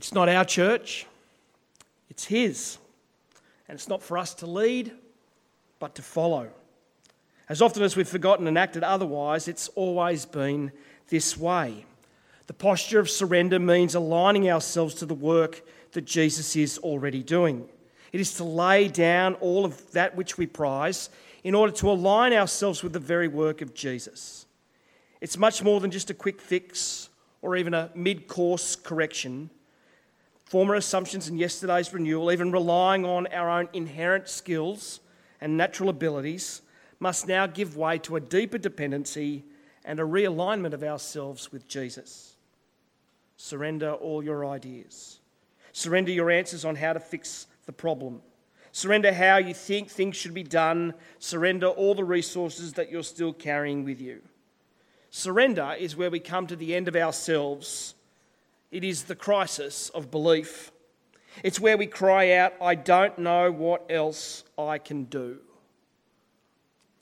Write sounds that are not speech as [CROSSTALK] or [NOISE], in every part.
It's not our church, it's His. And it's not for us to lead, but to follow. As often as we've forgotten and acted otherwise, it's always been this way. The posture of surrender means aligning ourselves to the work that Jesus is already doing. It is to lay down all of that which we prize in order to align ourselves with the very work of Jesus. It's much more than just a quick fix or even a mid course correction. Former assumptions and yesterday's renewal, even relying on our own inherent skills and natural abilities, must now give way to a deeper dependency and a realignment of ourselves with Jesus. Surrender all your ideas. Surrender your answers on how to fix the problem. Surrender how you think things should be done. Surrender all the resources that you're still carrying with you. Surrender is where we come to the end of ourselves. It is the crisis of belief. It's where we cry out, I don't know what else I can do.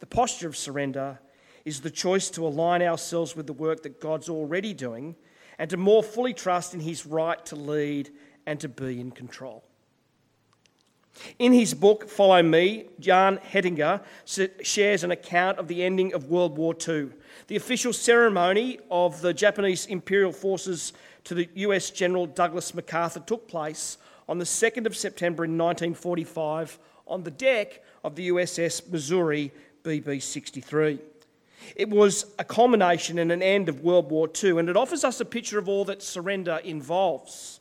The posture of surrender is the choice to align ourselves with the work that God's already doing and to more fully trust in His right to lead and to be in control. In his book, Follow Me, Jan Hettinga shares an account of the ending of World War II. The official ceremony of the Japanese Imperial Forces to the US General Douglas MacArthur took place on the 2nd of September in 1945 on the deck of the USS Missouri BB 63. It was a culmination and an end of World War II, and it offers us a picture of all that surrender involves.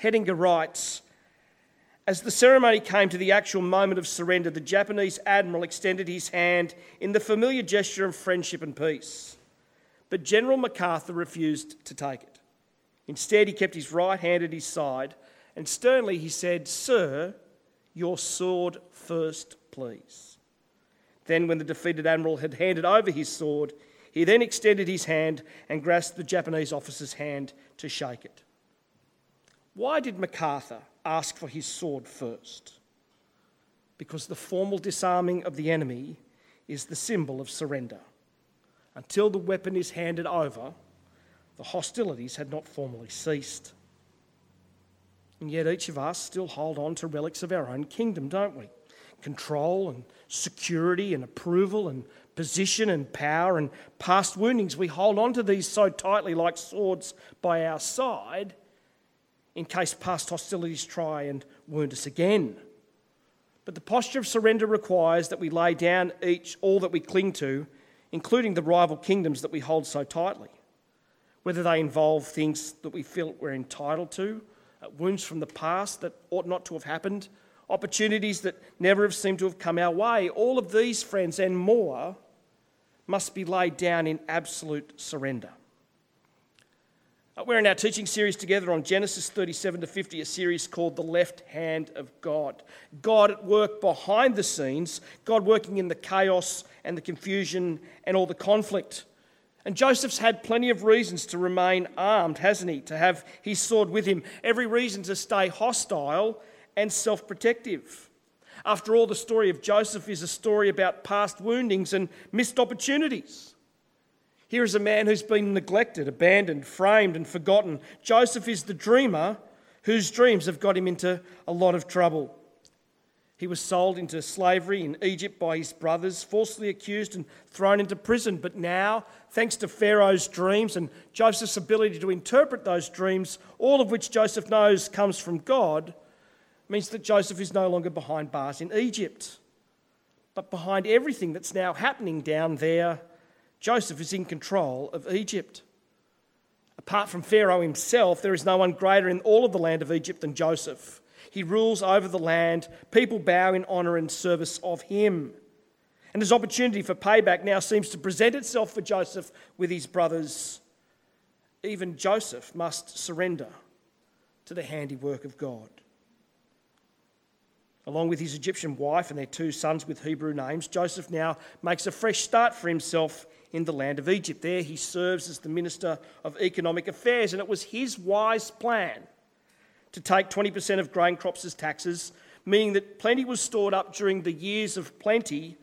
Hettinga writes As the ceremony came to the actual moment of surrender, the Japanese admiral extended his hand in the familiar gesture of friendship and peace. But General MacArthur refused to take it. Instead, he kept his right hand at his side and sternly he said, Sir, your sword first, please. Then, when the defeated admiral had handed over his sword, he then extended his hand and grasped the Japanese officer's hand to shake it. Why did MacArthur ask for his sword first? Because the formal disarming of the enemy is the symbol of surrender. Until the weapon is handed over, the hostilities had not formally ceased. And yet, each of us still hold on to relics of our own kingdom, don't we? Control and security and approval and position and power and past woundings. We hold on to these so tightly like swords by our side in case past hostilities try and wound us again. But the posture of surrender requires that we lay down each all that we cling to, including the rival kingdoms that we hold so tightly. Whether they involve things that we feel we're entitled to, uh, wounds from the past that ought not to have happened, opportunities that never have seemed to have come our way. All of these, friends, and more, must be laid down in absolute surrender. Uh, we're in our teaching series together on Genesis 37 to 50, a series called The Left Hand of God. God at work behind the scenes, God working in the chaos and the confusion and all the conflict. And Joseph's had plenty of reasons to remain armed, hasn't he? To have his sword with him. Every reason to stay hostile and self protective. After all, the story of Joseph is a story about past woundings and missed opportunities. Here is a man who's been neglected, abandoned, framed, and forgotten. Joseph is the dreamer whose dreams have got him into a lot of trouble. He was sold into slavery in Egypt by his brothers, falsely accused and thrown into prison. But now, thanks to Pharaoh's dreams and Joseph's ability to interpret those dreams, all of which Joseph knows comes from God, means that Joseph is no longer behind bars in Egypt. But behind everything that's now happening down there, Joseph is in control of Egypt. Apart from Pharaoh himself, there is no one greater in all of the land of Egypt than Joseph. He rules over the land. People bow in honour and service of him. And his opportunity for payback now seems to present itself for Joseph with his brothers. Even Joseph must surrender to the handiwork of God. Along with his Egyptian wife and their two sons with Hebrew names, Joseph now makes a fresh start for himself in the land of Egypt. There he serves as the minister of economic affairs, and it was his wise plan to take 20% of grain crops as taxes, meaning that plenty was stored up during the years of plenty.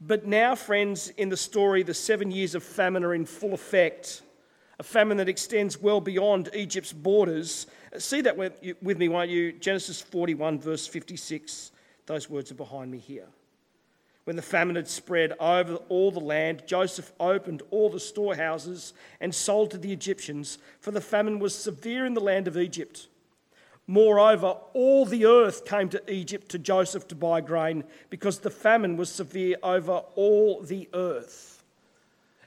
But now, friends, in the story, the seven years of famine are in full effect. a famine that extends well beyond Egypt's borders. See that with, me, won't you? Genesis 41, verse 56. Those words are behind me here. When the famine had spread over all the land, Joseph opened all the storehouses and sold to the Egyptians, for the famine was severe in the land of Egypt. Moreover, all the earth came to Egypt to Joseph to buy grain because the famine was severe over all the earth.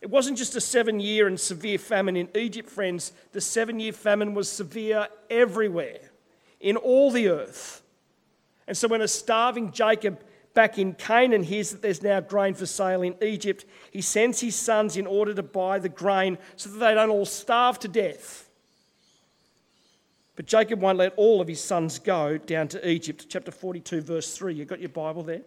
It wasn't just a seven year and severe famine in Egypt, friends. The seven year famine was severe everywhere, in all the earth. And so when a starving Jacob back in Canaan hears that there's now grain for sale in Egypt, he sends his sons in order to buy the grain so that they don't all starve to death. But Jacob won't let all of his sons go down to Egypt. Chapter 42, verse 3. You've got your Bible there?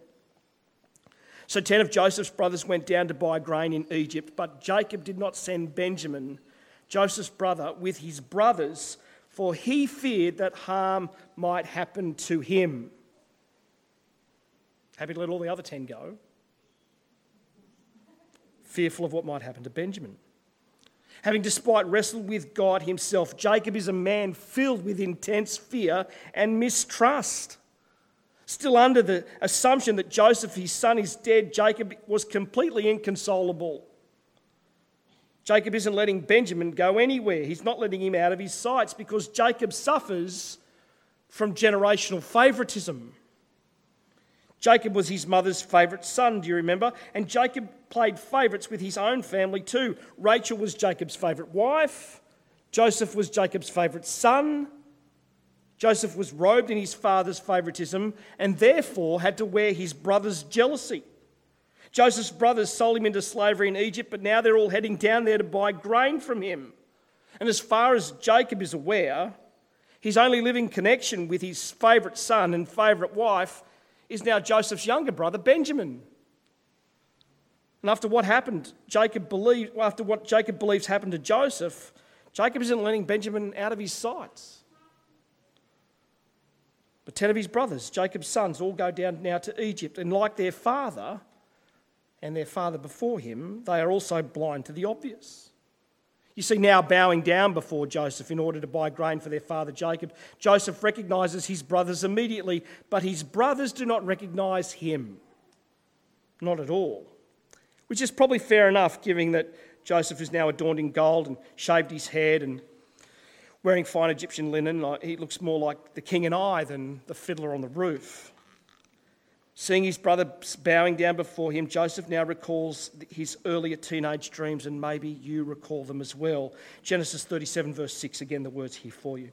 So 10 of Joseph's brothers went down to buy grain in Egypt, but Jacob did not send Benjamin, Joseph's brother, with his brothers, for he feared that harm might happen to him. Happy to let all the other 10 go. Fearful of what might happen to Benjamin having despite wrestled with God himself. Jacob is a man filled with intense fear and mistrust. Still under the assumption that Joseph, his son, is dead, Jacob was completely inconsolable. Jacob isn't letting Benjamin go anywhere. He's not letting him out of his sights because Jacob suffers from generational favoritism. Jacob was his mother's favourite son, do you remember? And Jacob played favourites with his own family too. Rachel was Jacob's favourite wife, Joseph was Jacob's favourite son. Joseph was robed in his father's favouritism and therefore had to wear his brother's jealousy. Joseph's brothers sold him into slavery in Egypt, but now they're all heading down there to buy grain from him. And as far as Jacob is aware, his only living connection with his favourite son and favourite wife is now Joseph's younger brother, Benjamin. And after what happened, Jacob believed, well, after what Jacob believes happened to Joseph, Jacob isn't letting Benjamin out of his sights. But 10 of his brothers, Jacob's sons, all go down now to Egypt. And like their father and their father before him, they are also blind to the obvious. You see, now bowing down before Joseph in order to buy grain for their father Jacob, Joseph recognizes his brothers immediately, but his brothers do not recognize him. Not at all. Which is probably fair enough, given that Joseph is now adorned in gold and shaved his head and wearing fine Egyptian linen. He looks more like the king and I than the fiddler on the roof. Seeing his brother bowing down before him, Joseph now recalls his earlier teenage dreams, and maybe you recall them as well. Genesis 37, verse 6, again, the words here for you.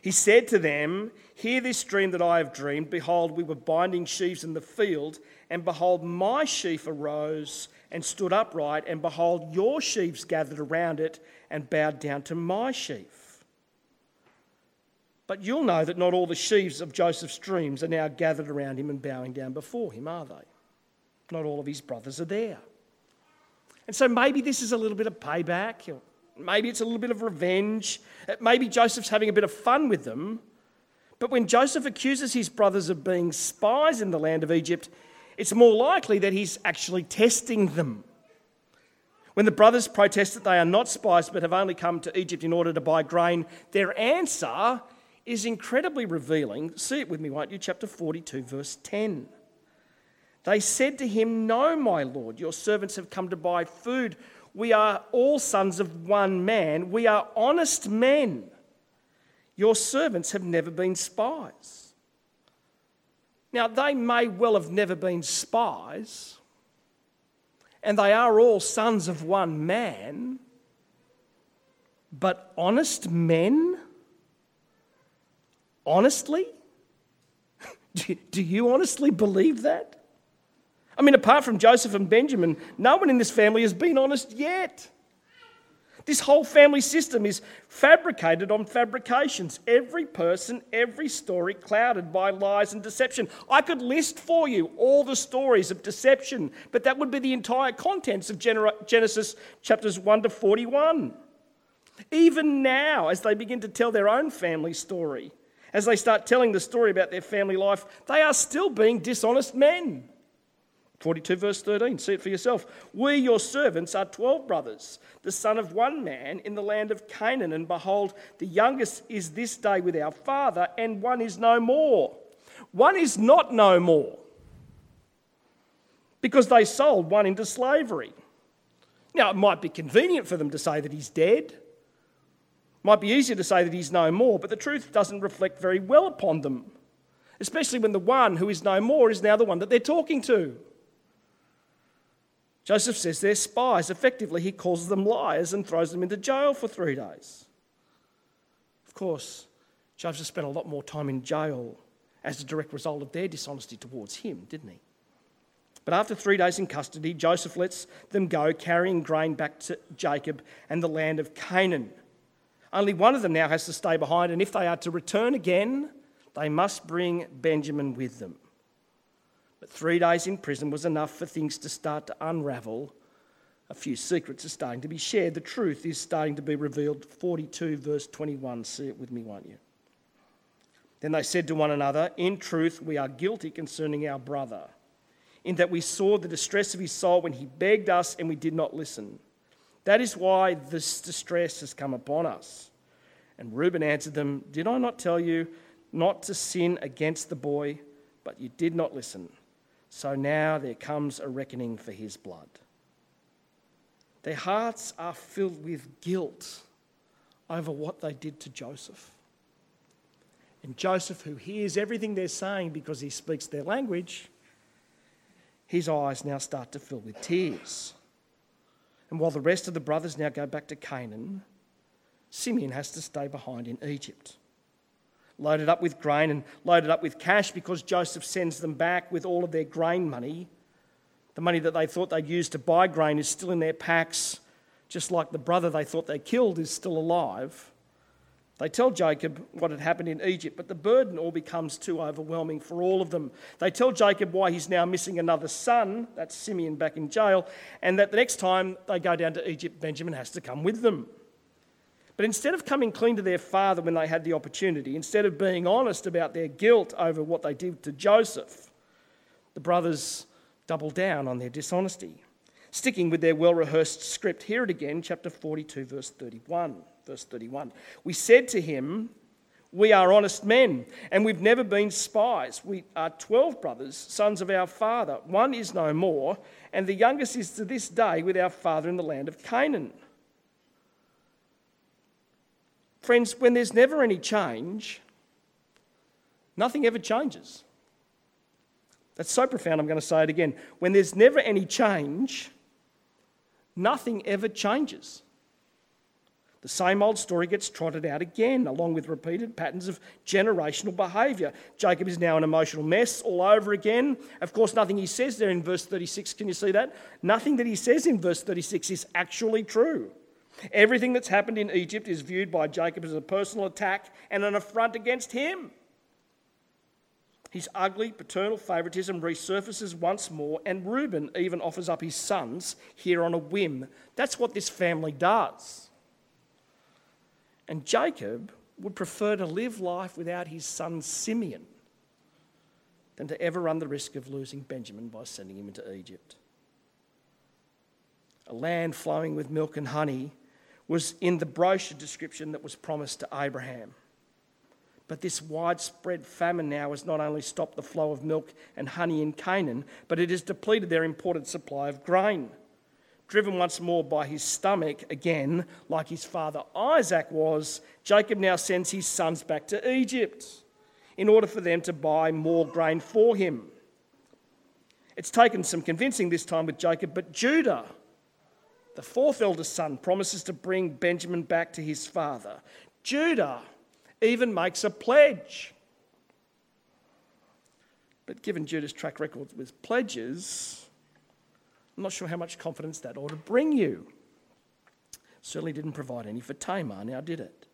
He said to them, Hear this dream that I have dreamed. Behold, we were binding sheaves in the field, and behold, my sheaf arose and stood upright, and behold, your sheaves gathered around it and bowed down to my sheaf. But you'll know that not all the sheaves of Joseph's dreams are now gathered around him and bowing down before him, are they? Not all of his brothers are there. And so maybe this is a little bit of payback, maybe it's a little bit of revenge, maybe Joseph's having a bit of fun with them. But when Joseph accuses his brothers of being spies in the land of Egypt, it's more likely that he's actually testing them. When the brothers protest that they are not spies but have only come to Egypt in order to buy grain, their answer is incredibly revealing. See it with me, won't you? Chapter 42, verse 10. They said to him, No, my Lord, your servants have come to buy food. We are all sons of one man. We are honest men. Your servants have never been spies. Now, they may well have never been spies, and they are all sons of one man, but honest men? Honestly? [LAUGHS] Do you honestly believe that? I mean, apart from Joseph and Benjamin, no one in this family has been honest yet. This whole family system is fabricated on fabrications. Every person, every story clouded by lies and deception. I could list for you all the stories of deception, but that would be the entire contents of Genesis chapters 1 to 41. Even now, as they begin to tell their own family story, as they start telling the story about their family life, they are still being dishonest men. 42 verse 13, see it for yourself. We, your servants, are 12 brothers, the son of one man in the land of Canaan, and behold, the youngest is this day with our father, and one is no more. One is not no more, because they sold one into slavery. Now, it might be convenient for them to say that he's dead. Might be easier to say that he's no more, but the truth doesn't reflect very well upon them, especially when the one who is no more is now the one that they're talking to. Joseph says they're spies. Effectively, he calls them liars and throws them into jail for three days. Of course, Joseph spent a lot more time in jail as a direct result of their dishonesty towards him, didn't he? But after three days in custody, Joseph lets them go, carrying grain back to Jacob and the land of Canaan. Only one of them now has to stay behind, and if they are to return again, they must bring Benjamin with them. But three days in prison was enough for things to start to unravel. A few secrets are starting to be shared. The truth is starting to be revealed. 42, verse 21. See it with me, won't you? Then they said to one another, In truth, we are guilty concerning our brother, in that we saw the distress of his soul when he begged us and we did not listen. That is why this distress has come upon us. And Reuben answered them, Did I not tell you not to sin against the boy? But you did not listen. So now there comes a reckoning for his blood. Their hearts are filled with guilt over what they did to Joseph. And Joseph, who hears everything they're saying because he speaks their language, his eyes now start to fill with tears. And while the rest of the brothers now go back to Canaan, Simeon has to stay behind in Egypt loaded up with grain and loaded up with cash because Joseph sends them back with all of their grain money. The money that they thought they'd use to buy grain is still in their packs, just like the brother they thought they killed is still alive. They tell Jacob what had happened in Egypt, but the burden all becomes too overwhelming for all of them. They tell Jacob why he's now missing another son, that's Simeon back in jail, and that the next time they go down to Egypt, Benjamin has to come with them. But instead of coming clean to their father when they had the opportunity, instead of being honest about their guilt over what they did to Joseph, the brothers double down on their dishonesty. Sticking with their well rehearsed script, hear it again, chapter 42, verse 31. Verse 31. We said to him, We are honest men, and we've never been spies. We are 12 brothers, sons of our father. One is no more, and the youngest is to this day with our father in the land of Canaan. Friends, when there's never any change, nothing ever changes. That's so profound, I'm going to say it again. When there's never any change, nothing ever changes. The same old story gets trotted out again, along with repeated patterns of generational behaviour. Jacob is now an emotional mess all over again. Of course, nothing he says there in verse 36, can you see that? Nothing that he says in verse 36 is actually true. Everything that's happened in Egypt is viewed by Jacob as a personal attack and an affront against him. His ugly paternal favouritism resurfaces once more, and Reuben even offers up his sons here on a whim. That's what this family does. And Jacob would prefer to live life without his son Simeon than to ever run the risk of losing Benjamin by sending him into Egypt. A land flowing with milk and honey was in the brochure description that was promised to Abraham. But this widespread famine now has not only stopped the flow of milk and honey in Canaan, but it has depleted their imported supply of grain. Driven once more by his stomach, again, like his father Isaac was, Jacob now sends his sons back to Egypt in order for them to buy more grain for him. It's taken some convincing this time with Jacob, but Judah the fourth eldest son promises to bring Benjamin back to his father. Judah even makes a pledge. But given Judah's track record with pledges, I'm not sure how much confidence that ought to bring you. Certainly didn't provide any for Tamar, now did it?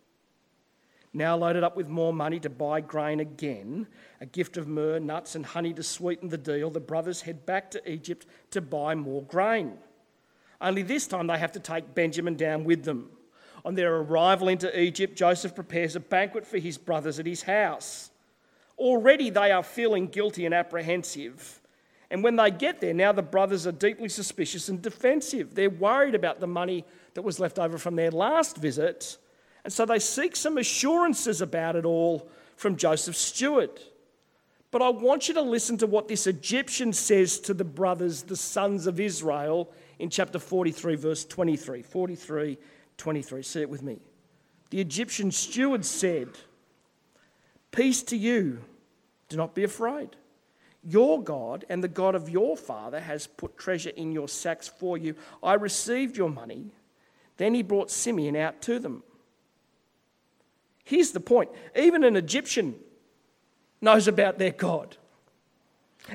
Now loaded up with more money to buy grain again, a gift of myrrh, nuts, and honey to sweeten the deal, the brothers head back to Egypt to buy more grain. Only this time they have to take Benjamin down with them. On their arrival into Egypt, Joseph prepares a banquet for his brothers at his house. Already they are feeling guilty and apprehensive. And when they get there, now the brothers are deeply suspicious and defensive. They're worried about the money that was left over from their last visit. And so they seek some assurances about it all from Joseph steward. But I want you to listen to what this Egyptian says to the brothers, the sons of Israel, in chapter 43, verse 23. 43, 23. See it with me. The Egyptian steward said, Peace to you, do not be afraid. Your God and the God of your father has put treasure in your sacks for you. I received your money. Then he brought Simeon out to them. Here's the point even an Egyptian knows about their God.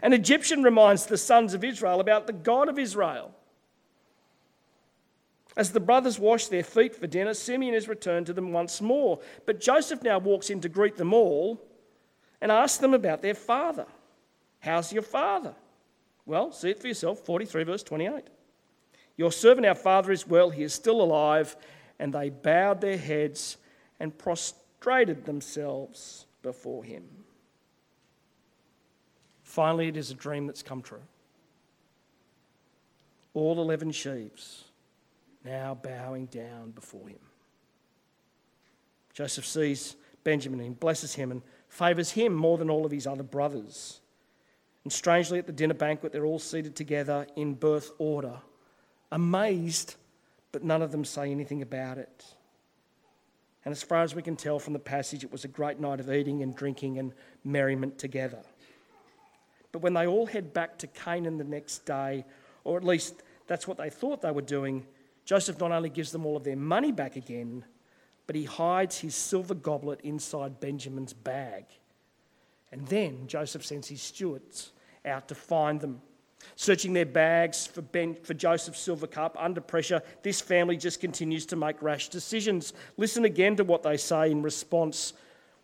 An Egyptian reminds the sons of Israel about the God of Israel. As the brothers wash their feet for dinner, Simeon is returned to them once more. But Joseph now walks in to greet them all and asks them about their father. How's your father? Well, see it for yourself 43, verse 28. Your servant, our father, is well, he is still alive. And they bowed their heads and prostrated themselves before him. Finally, it is a dream that's come true. All 11 sheaves now bowing down before him. Joseph sees Benjamin and blesses him and favours him more than all of his other brothers. And strangely, at the dinner banquet, they're all seated together in birth order, amazed, but none of them say anything about it. And as far as we can tell from the passage, it was a great night of eating and drinking and merriment together. But when they all head back to Canaan the next day, or at least that's what they thought they were doing, Joseph not only gives them all of their money back again, but he hides his silver goblet inside Benjamin's bag. And then Joseph sends his stewards out to find them. Searching their bags for, ben, for Joseph's silver cup under pressure, this family just continues to make rash decisions. Listen again to what they say in response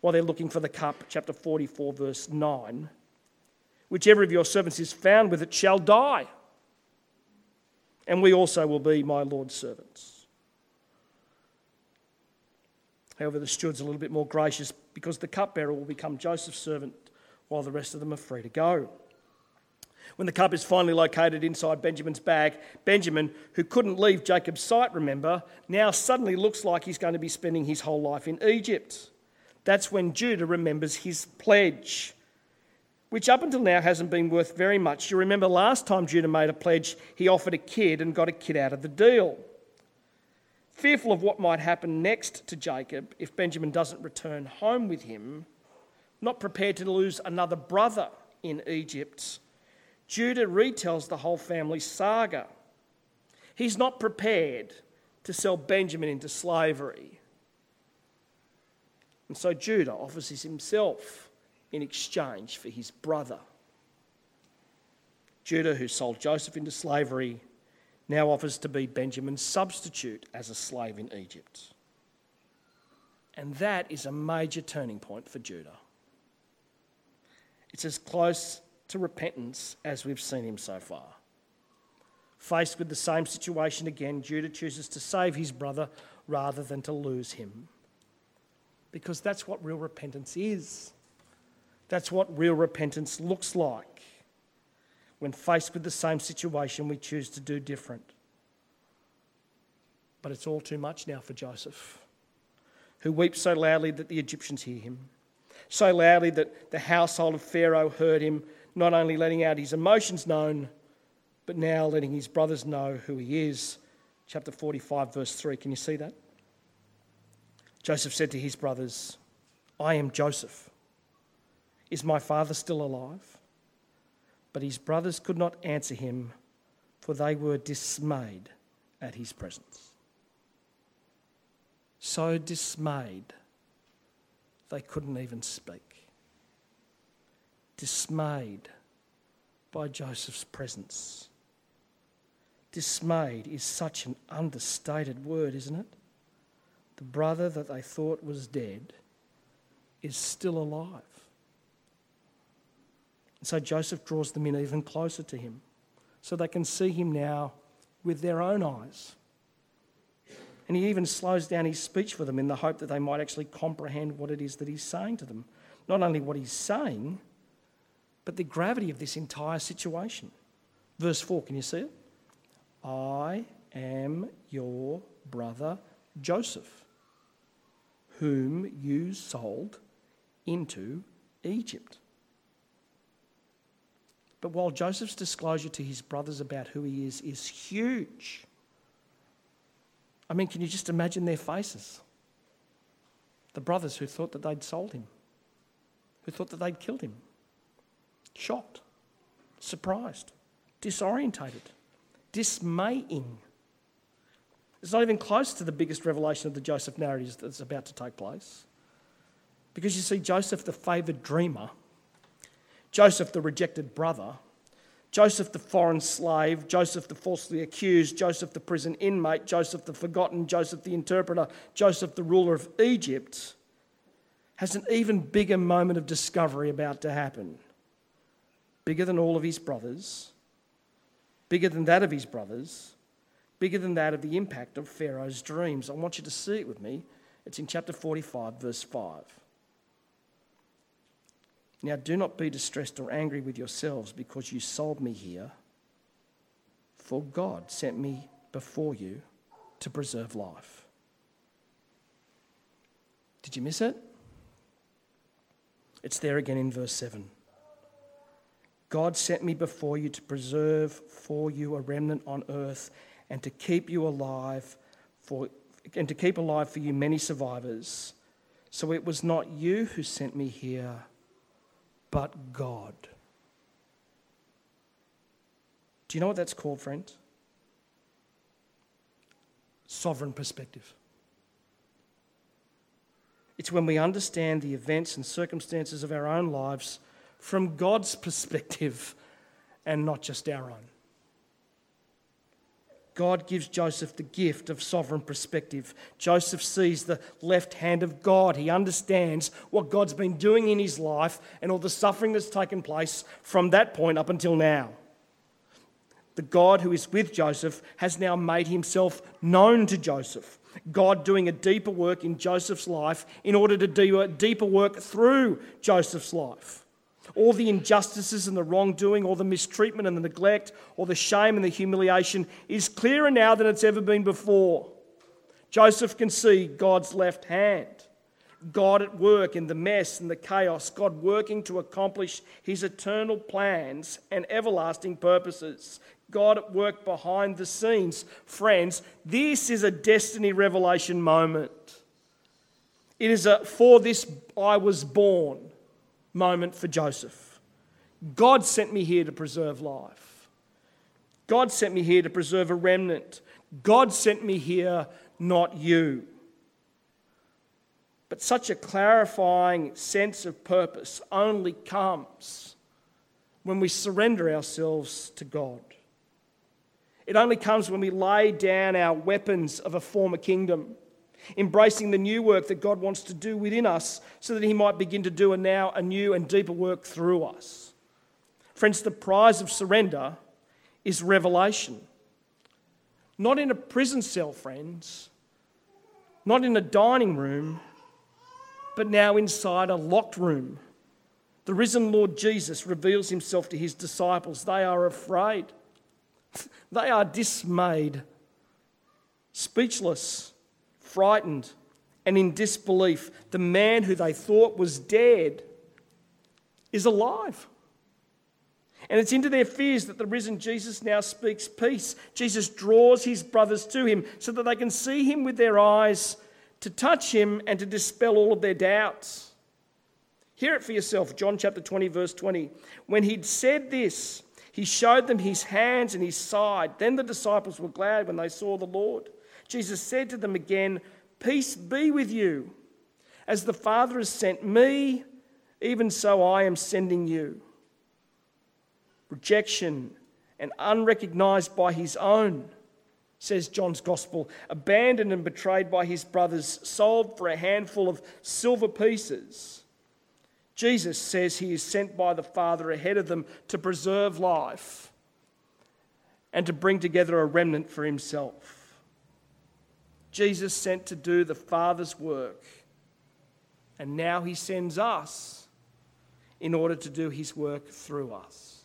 while they're looking for the cup, chapter 44, verse 9. Whichever of your servants is found with it shall die, and we also will be my Lord's servants. However, the steward's a little bit more gracious because the cupbearer will become Joseph's servant while the rest of them are free to go. When the cup is finally located inside Benjamin's bag, Benjamin, who couldn't leave Jacob's sight, remember, now suddenly looks like he's going to be spending his whole life in Egypt. That's when Judah remembers his pledge, which up until now hasn't been worth very much. You remember last time Judah made a pledge, he offered a kid and got a kid out of the deal. Fearful of what might happen next to Jacob if Benjamin doesn't return home with him, not prepared to lose another brother in Egypt, Judah retells the whole family saga. He's not prepared to sell Benjamin into slavery. And so Judah offers himself in exchange for his brother. Judah, who sold Joseph into slavery, now offers to be Benjamin's substitute as a slave in Egypt. And that is a major turning point for Judah. It's as close to repentance as we've seen him so far. Faced with the same situation again, Judah chooses to save his brother rather than to lose him. Because that's what real repentance is. That's what real repentance looks like. When faced with the same situation, we choose to do different. But it's all too much now for Joseph, who weeps so loudly that the Egyptians hear him, so loudly that the household of Pharaoh heard him, not only letting out his emotions known, but now letting his brothers know who he is. Chapter 45, verse 3. Can you see that? Joseph said to his brothers, I am Joseph. Is my father still alive? But his brothers could not answer him, for they were dismayed at his presence. So dismayed, they couldn't even speak dismayed by Joseph's presence. Dismayed is such an understated word, isn't it? The brother that they thought was dead is still alive. And so Joseph draws them in even closer to him so they can see him now with their own eyes. And he even slows down his speech for them in the hope that they might actually comprehend what it is that he's saying to them. Not only what he's saying, but the gravity of this entire situation. Verse 4, can you see it? I am your brother Joseph, whom you sold into Egypt. But while Joseph's disclosure to his brothers about who he is is huge, I mean, can you just imagine their faces? The brothers who thought that they'd sold him, who thought that they'd killed him. Shocked, surprised, disorientated, dismaying. It's not even close to the biggest revelation of the Joseph narrative that's about to take place. Because you see, Joseph, the favoured dreamer, Joseph, the rejected brother, Joseph, the foreign slave, Joseph, the falsely accused, Joseph, the prison inmate, Joseph, the forgotten, Joseph, the interpreter, Joseph, the ruler of Egypt, has an even bigger moment of discovery about to happen. Bigger than all of his brothers, bigger than that of his brothers, bigger than that of the impact of Pharaoh's dreams. I want you to see it with me. It's in chapter 45, verse 5. Now do not be distressed or angry with yourselves because you sold me here, for God sent me before you to preserve life. Did you miss it? It's there again in verse 7. God sent me before you to preserve for you a remnant on earth and to keep you alive for and to keep alive for you many survivors. So it was not you who sent me here but God. Do you know what that's called, friends? Sovereign perspective. It's when we understand the events and circumstances of our own lives from God's perspective and not just our own. God gives Joseph the gift of sovereign perspective. Joseph sees the left hand of God. He understands what God's been doing in his life and all the suffering that's taken place from that point up until now. The God who is with Joseph has now made himself known to Joseph. God doing a deeper work in Joseph's life in order to do a deeper work through Joseph's life all the injustices and the wrongdoing, all the mistreatment and the neglect, all the shame and the humiliation is clearer now than it's ever been before. Joseph can see God's left hand, God at work in the mess and the chaos, God working to accomplish his eternal plans and everlasting purposes. God at work behind the scenes. Friends, this is a destiny revelation moment. It is a for this I was born moment for Joseph. God sent me here to preserve life. God sent me here to preserve a remnant. God sent me here, not you. But such a clarifying sense of purpose only comes when we surrender ourselves to God. It only comes when we lay down our weapons of a former kingdom embracing the new work that God wants to do within us so that He might begin to do a now a new and deeper work through us. Friends, the prize of surrender is revelation. Not in a prison cell, friends, not in a dining room, but now inside a locked room. The risen Lord Jesus reveals himself to his disciples. They are afraid, [LAUGHS] they are dismayed, speechless frightened and in disbelief. The man who they thought was dead is alive. And it's into their fears that the risen Jesus now speaks peace. Jesus draws his brothers to him so that they can see him with their eyes, to touch him, and to dispel all of their doubts. Hear it for yourself, John chapter 20, verse 20. When he'd said this, he showed them his hands and his side. Then the disciples were glad when they saw the Lord. Jesus said to them again, Peace be with you. As the Father has sent me, even so I am sending you. Rejection and unrecognized by his own, says John's Gospel, abandoned and betrayed by his brothers, sold for a handful of silver pieces. Jesus says he is sent by the Father ahead of them to preserve life and to bring together a remnant for himself. Jesus sent to do the Father's work. And now he sends us in order to do his work through us.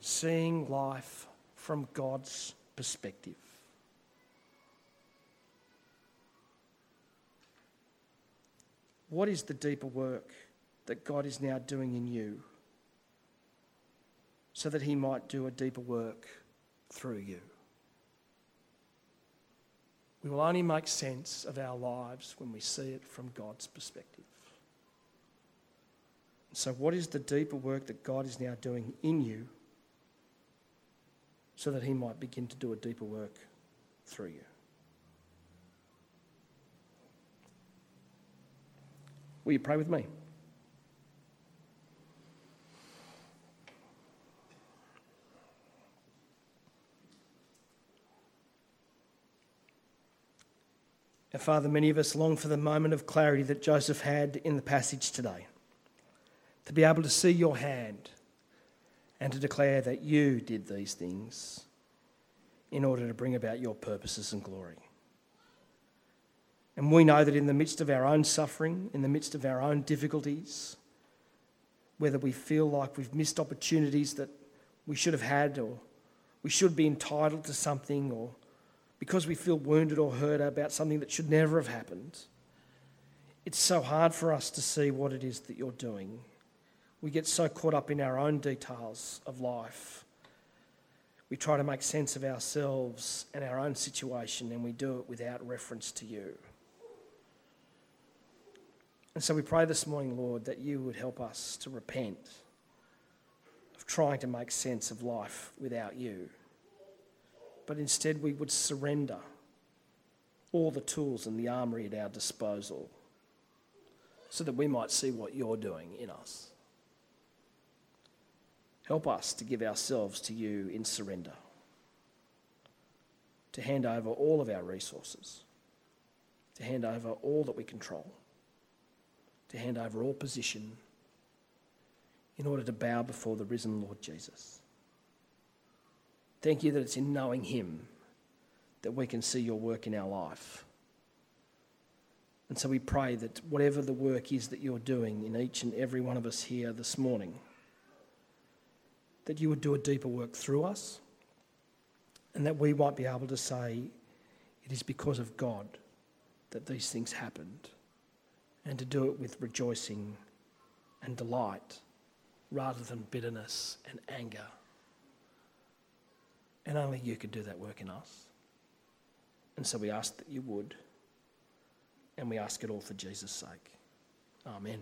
Seeing life from God's perspective. What is the deeper work that God is now doing in you so that he might do a deeper work through you? We will only make sense of our lives when we see it from God's perspective. So, what is the deeper work that God is now doing in you so that He might begin to do a deeper work through you? Will you pray with me? Our Father, many of us long for the moment of clarity that Joseph had in the passage today. To be able to see your hand and to declare that you did these things in order to bring about your purposes and glory. And we know that in the midst of our own suffering, in the midst of our own difficulties, whether we feel like we've missed opportunities that we should have had, or we should be entitled to something, or because we feel wounded or hurt about something that should never have happened. It's so hard for us to see what it is that you're doing. We get so caught up in our own details of life. We try to make sense of ourselves and our own situation, and we do it without reference to you. And so we pray this morning, Lord, that you would help us to repent of trying to make sense of life without you but instead we would surrender all the tools and the armory at our disposal so that we might see what you're doing in us. Help us to give ourselves to you in surrender, to hand over all of our resources, to hand over all that we control, to hand over all position in order to bow before the risen Lord Jesus. Thank you that it's in knowing Him that we can see your work in our life. And so we pray that whatever the work is that you're doing in each and every one of us here this morning, that you would do a deeper work through us, and that we might be able to say, it is because of God that these things happened, and to do it with rejoicing and delight rather than bitterness and anger and only you could do that work in us. And so we ask that you would, and we ask it all for Jesus' sake. Amen.